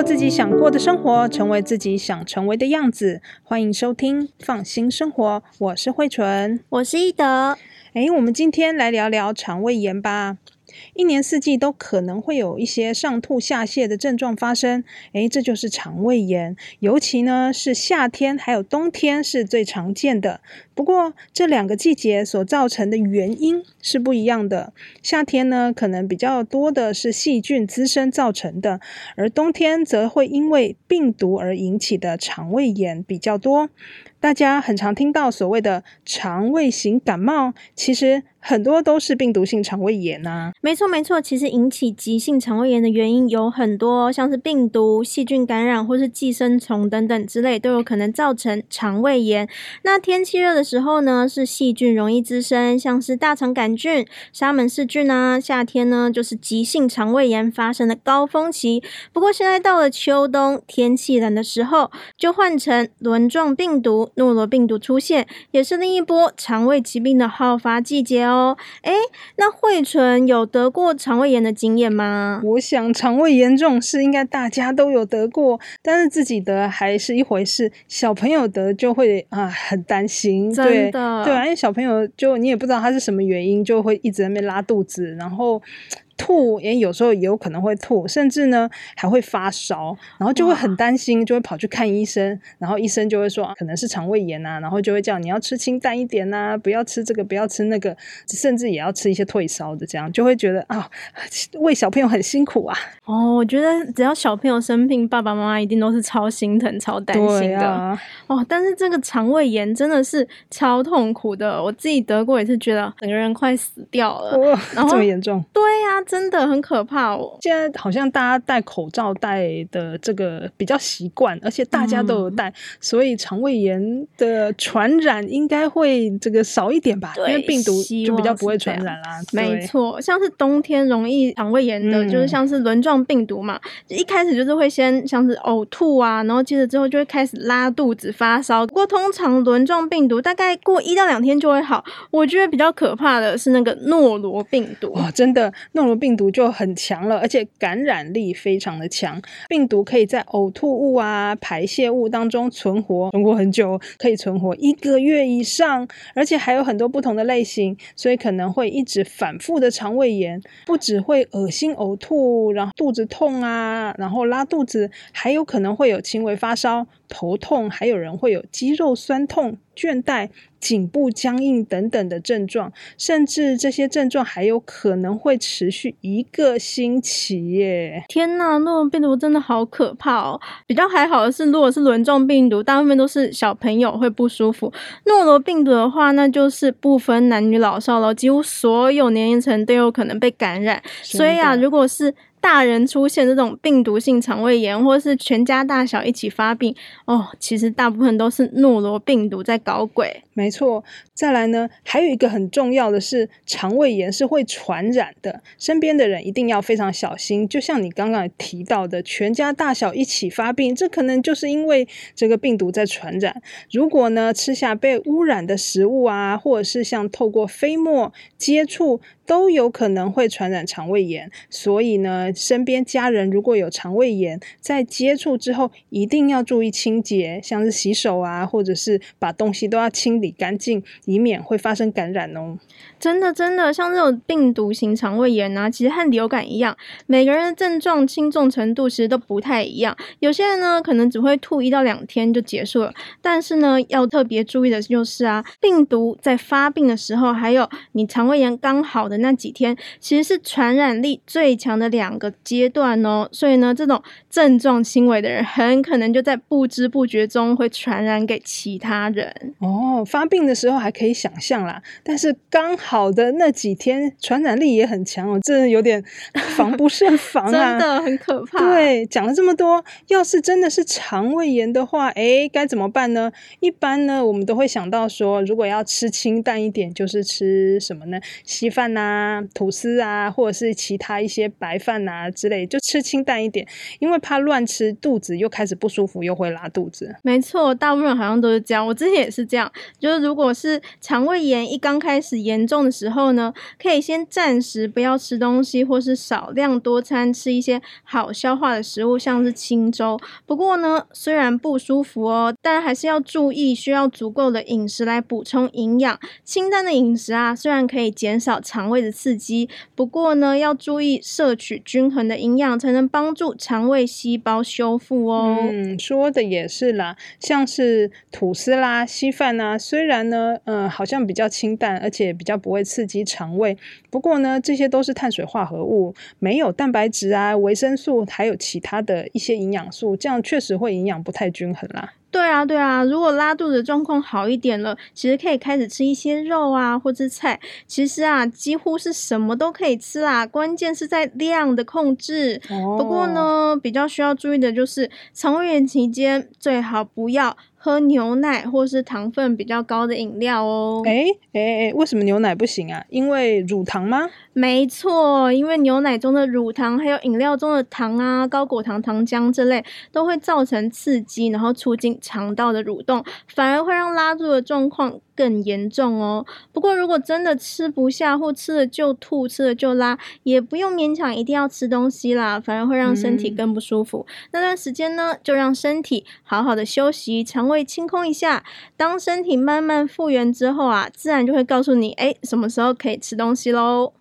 过自己想过的生活，成为自己想成为的样子。欢迎收听《放心生活》，我是慧纯，我是一德。哎，我们今天来聊聊肠胃炎吧。一年四季都可能会有一些上吐下泻的症状发生，诶，这就是肠胃炎。尤其呢是夏天还有冬天是最常见的。不过这两个季节所造成的原因是不一样的。夏天呢可能比较多的是细菌滋生造成的，而冬天则会因为病毒而引起的肠胃炎比较多。大家很常听到所谓的肠胃型感冒，其实很多都是病毒性肠胃炎呐。没错没错，其实引起急性肠胃炎的原因有很多，像是病毒、细菌感染或是寄生虫等等之类，都有可能造成肠胃炎。那天气热的时候呢，是细菌容易滋生，像是大肠杆菌、沙门氏菌啊。夏天呢，就是急性肠胃炎发生的高峰期。不过现在到了秋冬，天气冷的时候，就换成轮状病毒。诺罗病毒出现，也是另一波肠胃疾病的好发季节哦。哎，那慧纯有得过肠胃炎的经验吗？我想肠胃炎这种事应该大家都有得过，但是自己得还是一回事，小朋友得就会啊很担心。真的，对，对啊，因为小朋友就你也不知道他是什么原因，就会一直在那边拉肚子，然后。吐也有时候也有可能会吐，甚至呢还会发烧，然后就会很担心，就会跑去看医生，然后医生就会说可能是肠胃炎啊，然后就会叫你要吃清淡一点呐、啊，不要吃这个，不要吃那个，甚至也要吃一些退烧的，这样就会觉得啊，喂小朋友很辛苦啊。哦，我觉得只要小朋友生病，爸爸妈妈一定都是超心疼、超担心的。啊、哦，但是这个肠胃炎真的是超痛苦的，我自己得过也是觉得整个人快死掉了。哇，然后这么严重？对呀、啊。真的很可怕哦！现在好像大家戴口罩戴的这个比较习惯，而且大家都有戴，嗯、所以肠胃炎的传染应该会这个少一点吧？对，因为病毒就比较不会传染啦。没错，像是冬天容易肠胃炎的，嗯、就是像是轮状病毒嘛，一开始就是会先像是呕吐啊，然后接着之后就会开始拉肚子、发烧。不过通常轮状病毒大概过一到两天就会好。我觉得比较可怕的是那个诺罗病毒，哇，真的诺罗。病毒就很强了，而且感染力非常的强。病毒可以在呕吐物啊、排泄物当中存活，存活很久，可以存活一个月以上，而且还有很多不同的类型，所以可能会一直反复的肠胃炎，不只会恶心呕吐，然后肚子痛啊，然后拉肚子，还有可能会有轻微发烧、头痛，还有人会有肌肉酸痛。倦怠、颈部僵硬等等的症状，甚至这些症状还有可能会持续一个星期耶！天呐，诺罗病毒真的好可怕哦！比较还好的是，如果是轮状病毒，大部分都是小朋友会不舒服。诺罗病毒的话，那就是不分男女老少了，几乎所有年龄层都有可能被感染。所以啊，如果是大人出现这种病毒性肠胃炎，或是全家大小一起发病，哦，其实大部分都是诺罗病毒在搞鬼。没错，再来呢，还有一个很重要的是，肠胃炎是会传染的，身边的人一定要非常小心。就像你刚刚提到的，全家大小一起发病，这可能就是因为这个病毒在传染。如果呢，吃下被污染的食物啊，或者是像透过飞沫接触，都有可能会传染肠胃炎，所以呢，身边家人如果有肠胃炎，在接触之后一定要注意清洁，像是洗手啊，或者是把东西都要清理干净，以免会发生感染哦。真的，真的，像这种病毒型肠胃炎啊，其实和流感一样，每个人的症状轻重程度其实都不太一样。有些人呢，可能只会吐一到两天就结束了，但是呢，要特别注意的就是啊，病毒在发病的时候，还有你肠胃炎刚好的。那几天其实是传染力最强的两个阶段哦，所以呢，这种症状轻微的人很可能就在不知不觉中会传染给其他人哦。发病的时候还可以想象啦，但是刚好的那几天传染力也很强哦，这有点防不胜防啊，真的很可怕。对，讲了这么多，要是真的是肠胃炎的话，诶，该怎么办呢？一般呢，我们都会想到说，如果要吃清淡一点，就是吃什么呢？稀饭呐。啊，吐司啊，或者是其他一些白饭啊之类，就吃清淡一点，因为怕乱吃，肚子又开始不舒服，又会拉肚子。没错，大部分好像都是这样，我之前也是这样，就是如果是肠胃炎一刚开始严重的时候呢，可以先暂时不要吃东西，或是少量多餐吃一些好消化的食物，像是清粥。不过呢，虽然不舒服哦，但还是要注意，需要足够的饮食来补充营养。清淡的饮食啊，虽然可以减少肠胃的刺激，不过呢，要注意摄取均衡的营养，才能帮助肠胃细胞修复哦。嗯，说的也是啦，像是吐司啦、稀饭啊，虽然呢，嗯、呃，好像比较清淡，而且比较不会刺激肠胃，不过呢，这些都是碳水化合物，没有蛋白质啊、维生素，还有其他的一些营养素，这样确实会营养不太均衡啦。对啊，对啊，如果拉肚子状况好一点了，其实可以开始吃一些肉啊，或者菜。其实啊，几乎是什么都可以吃啦，关键是在量的控制。哦。不过呢，比较需要注意的就是，肠胃炎期间最好不要喝牛奶或是糖分比较高的饮料哦。诶诶诶，为什么牛奶不行啊？因为乳糖吗？没错，因为牛奶中的乳糖，还有饮料中的糖啊、高果糖糖浆这类，都会造成刺激，然后促进肠道的蠕动，反而会让拉肚的状况更严重哦。不过，如果真的吃不下或吃了就吐、吃了就拉，也不用勉强一定要吃东西啦，反而会让身体更不舒服。嗯、那段时间呢，就让身体好好的休息，肠会清空一下。当身体慢慢复原之后啊，自然就会告诉你，哎，什么时候可以吃东西喽。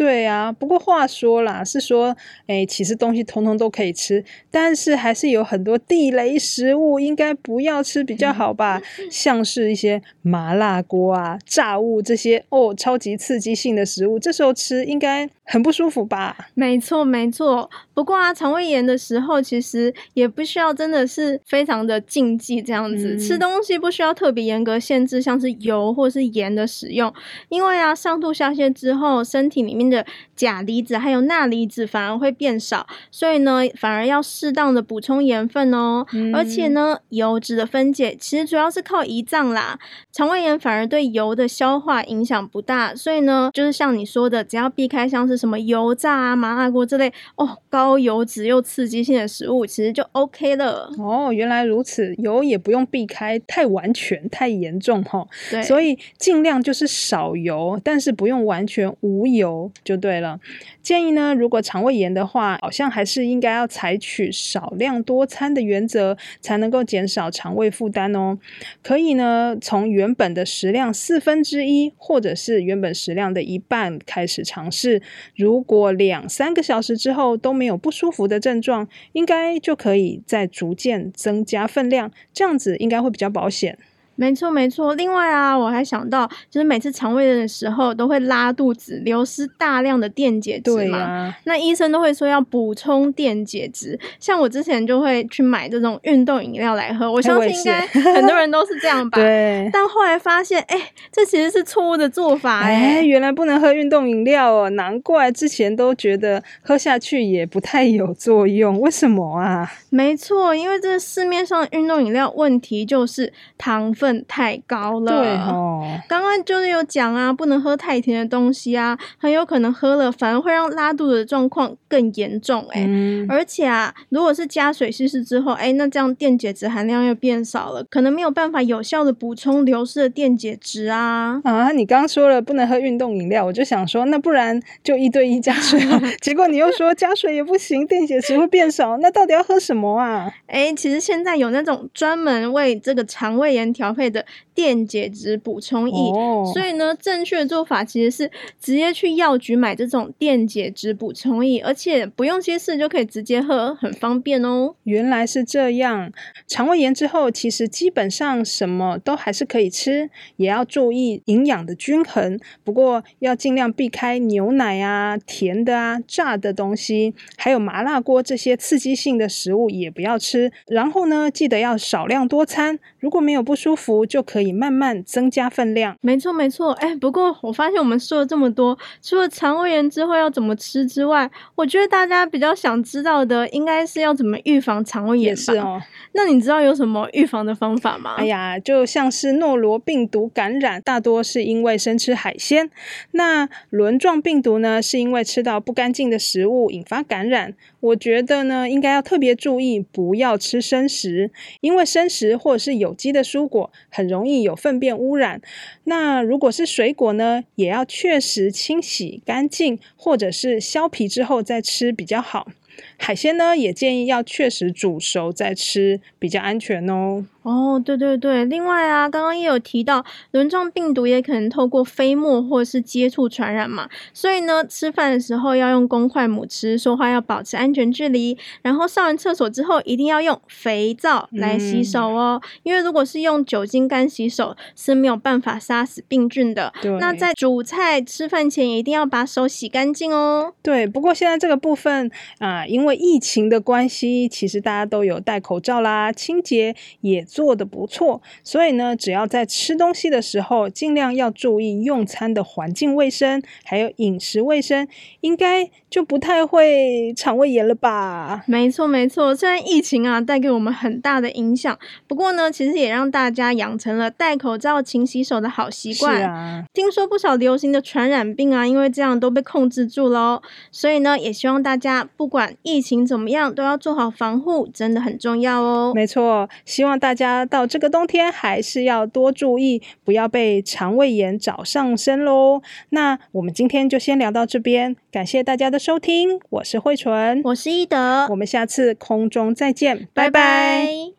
对啊，不过话说啦，是说，诶，其实东西通通都可以吃，但是还是有很多地雷食物应该不要吃比较好吧？像是一些麻辣锅啊、炸物这些哦，超级刺激性的食物，这时候吃应该很不舒服吧？没错，没错。不过啊，肠胃炎的时候其实也不需要真的是非常的禁忌这样子，嗯、吃东西不需要特别严格限制，像是油或是盐的使用，因为啊，上吐下泻之后，身体里面的钾离子还有钠离子反而会变少，所以呢，反而要适当的补充盐分哦。嗯、而且呢，油脂的分解其实主要是靠胰脏啦，肠胃炎反而对油的消化影响不大，所以呢，就是像你说的，只要避开像是什么油炸啊、麻辣锅这类哦高油脂又刺激性的食物，其实就 OK 了。哦，原来如此，油也不用避开太完全、太严重哈。对，所以尽量就是少油，但是不用完全无油。就对了，建议呢，如果肠胃炎的话，好像还是应该要采取少量多餐的原则，才能够减少肠胃负担哦。可以呢，从原本的食量四分之一，或者是原本食量的一半开始尝试。如果两三个小时之后都没有不舒服的症状，应该就可以再逐渐增加分量，这样子应该会比较保险。没错没错，另外啊，我还想到，就是每次肠胃炎的时候都会拉肚子，流失大量的电解质嘛。啊、那医生都会说要补充电解质，像我之前就会去买这种运动饮料来喝。我相信应该很多人 都是这样吧。对。但后来发现，哎，这其实是错误的做法。哎，原来不能喝运动饮料哦，难怪之前都觉得喝下去也不太有作用。为什么啊？没错，因为这市面上的运动饮料问题就是糖分。太高了，对哦。刚刚就是有讲啊，不能喝太甜的东西啊，很有可能喝了反而会让拉肚子的状况更严重哎、欸。嗯、而且啊，如果是加水稀释之后，哎，那这样电解质含量又变少了，可能没有办法有效的补充流失的电解质啊。啊，你刚刚说了不能喝运动饮料，我就想说，那不然就一对一加水了。结果你又说加水也不行，电解质会变少，那到底要喝什么啊？哎，其实现在有那种专门为这个肠胃炎调配的电解质补充液，哦、所以呢，正确的做法其实是直接去药局买这种电解质补充液，而且不用稀释就可以直接喝，很方便哦。原来是这样，肠胃炎之后，其实基本上什么都还是可以吃，也要注意营养的均衡。不过要尽量避开牛奶啊、甜的啊、炸的东西，还有麻辣锅这些刺激性的食物也不要吃。然后呢，记得要少量多餐，如果没有不舒服，就可以慢慢增加分量。没错，没错。哎，不过我发现我们说了这么多，除了肠胃炎之后要怎么吃之外，我觉得大家比较想知道的，应该是要怎么预防肠胃炎也？是哦。那你知道有什么预防的方法吗？哎呀，就像是诺罗病毒感染，大多是因为生吃海鲜；那轮状病毒呢，是因为吃到不干净的食物引发感染。我觉得呢，应该要特别注意，不要吃生食，因为生食或者是有机的蔬果很容易有粪便污染。那如果是水果呢，也要确实清洗干净，或者是削皮之后再吃比较好。海鲜呢，也建议要确实煮熟再吃，比较安全哦。哦，对对对，另外啊，刚刚也有提到，轮状病毒也可能透过飞沫或者是接触传染嘛，所以呢，吃饭的时候要用公筷母吃，说话要保持安全距离，然后上完厕所之后一定要用肥皂来洗手哦，嗯、因为如果是用酒精干洗手是没有办法杀死病菌的。对，那在煮菜吃饭前一定要把手洗干净哦。对，不过现在这个部分啊，因为疫情的关系，其实大家都有戴口罩啦，清洁也做得不错，所以呢，只要在吃东西的时候，尽量要注意用餐的环境卫生，还有饮食卫生，应该就不太会肠胃炎了吧？没错，没错。虽然疫情啊带给我们很大的影响，不过呢，其实也让大家养成了戴口罩、勤洗手的好习惯。是啊，听说不少流行的传染病啊，因为这样都被控制住了哦。所以呢，也希望大家不管疫情怎么样，都要做好防护，真的很重要哦。没错，希望大家到。这个冬天还是要多注意，不要被肠胃炎找上身喽。那我们今天就先聊到这边，感谢大家的收听，我是慧纯，我是一德，我们下次空中再见，拜拜。拜拜。